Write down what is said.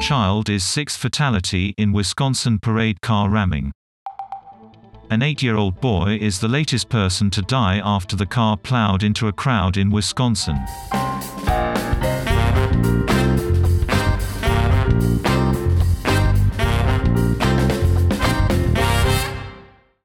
child is sixth fatality in Wisconsin parade car ramming. An eight-year-old boy is the latest person to die after the car plowed into a crowd in Wisconsin.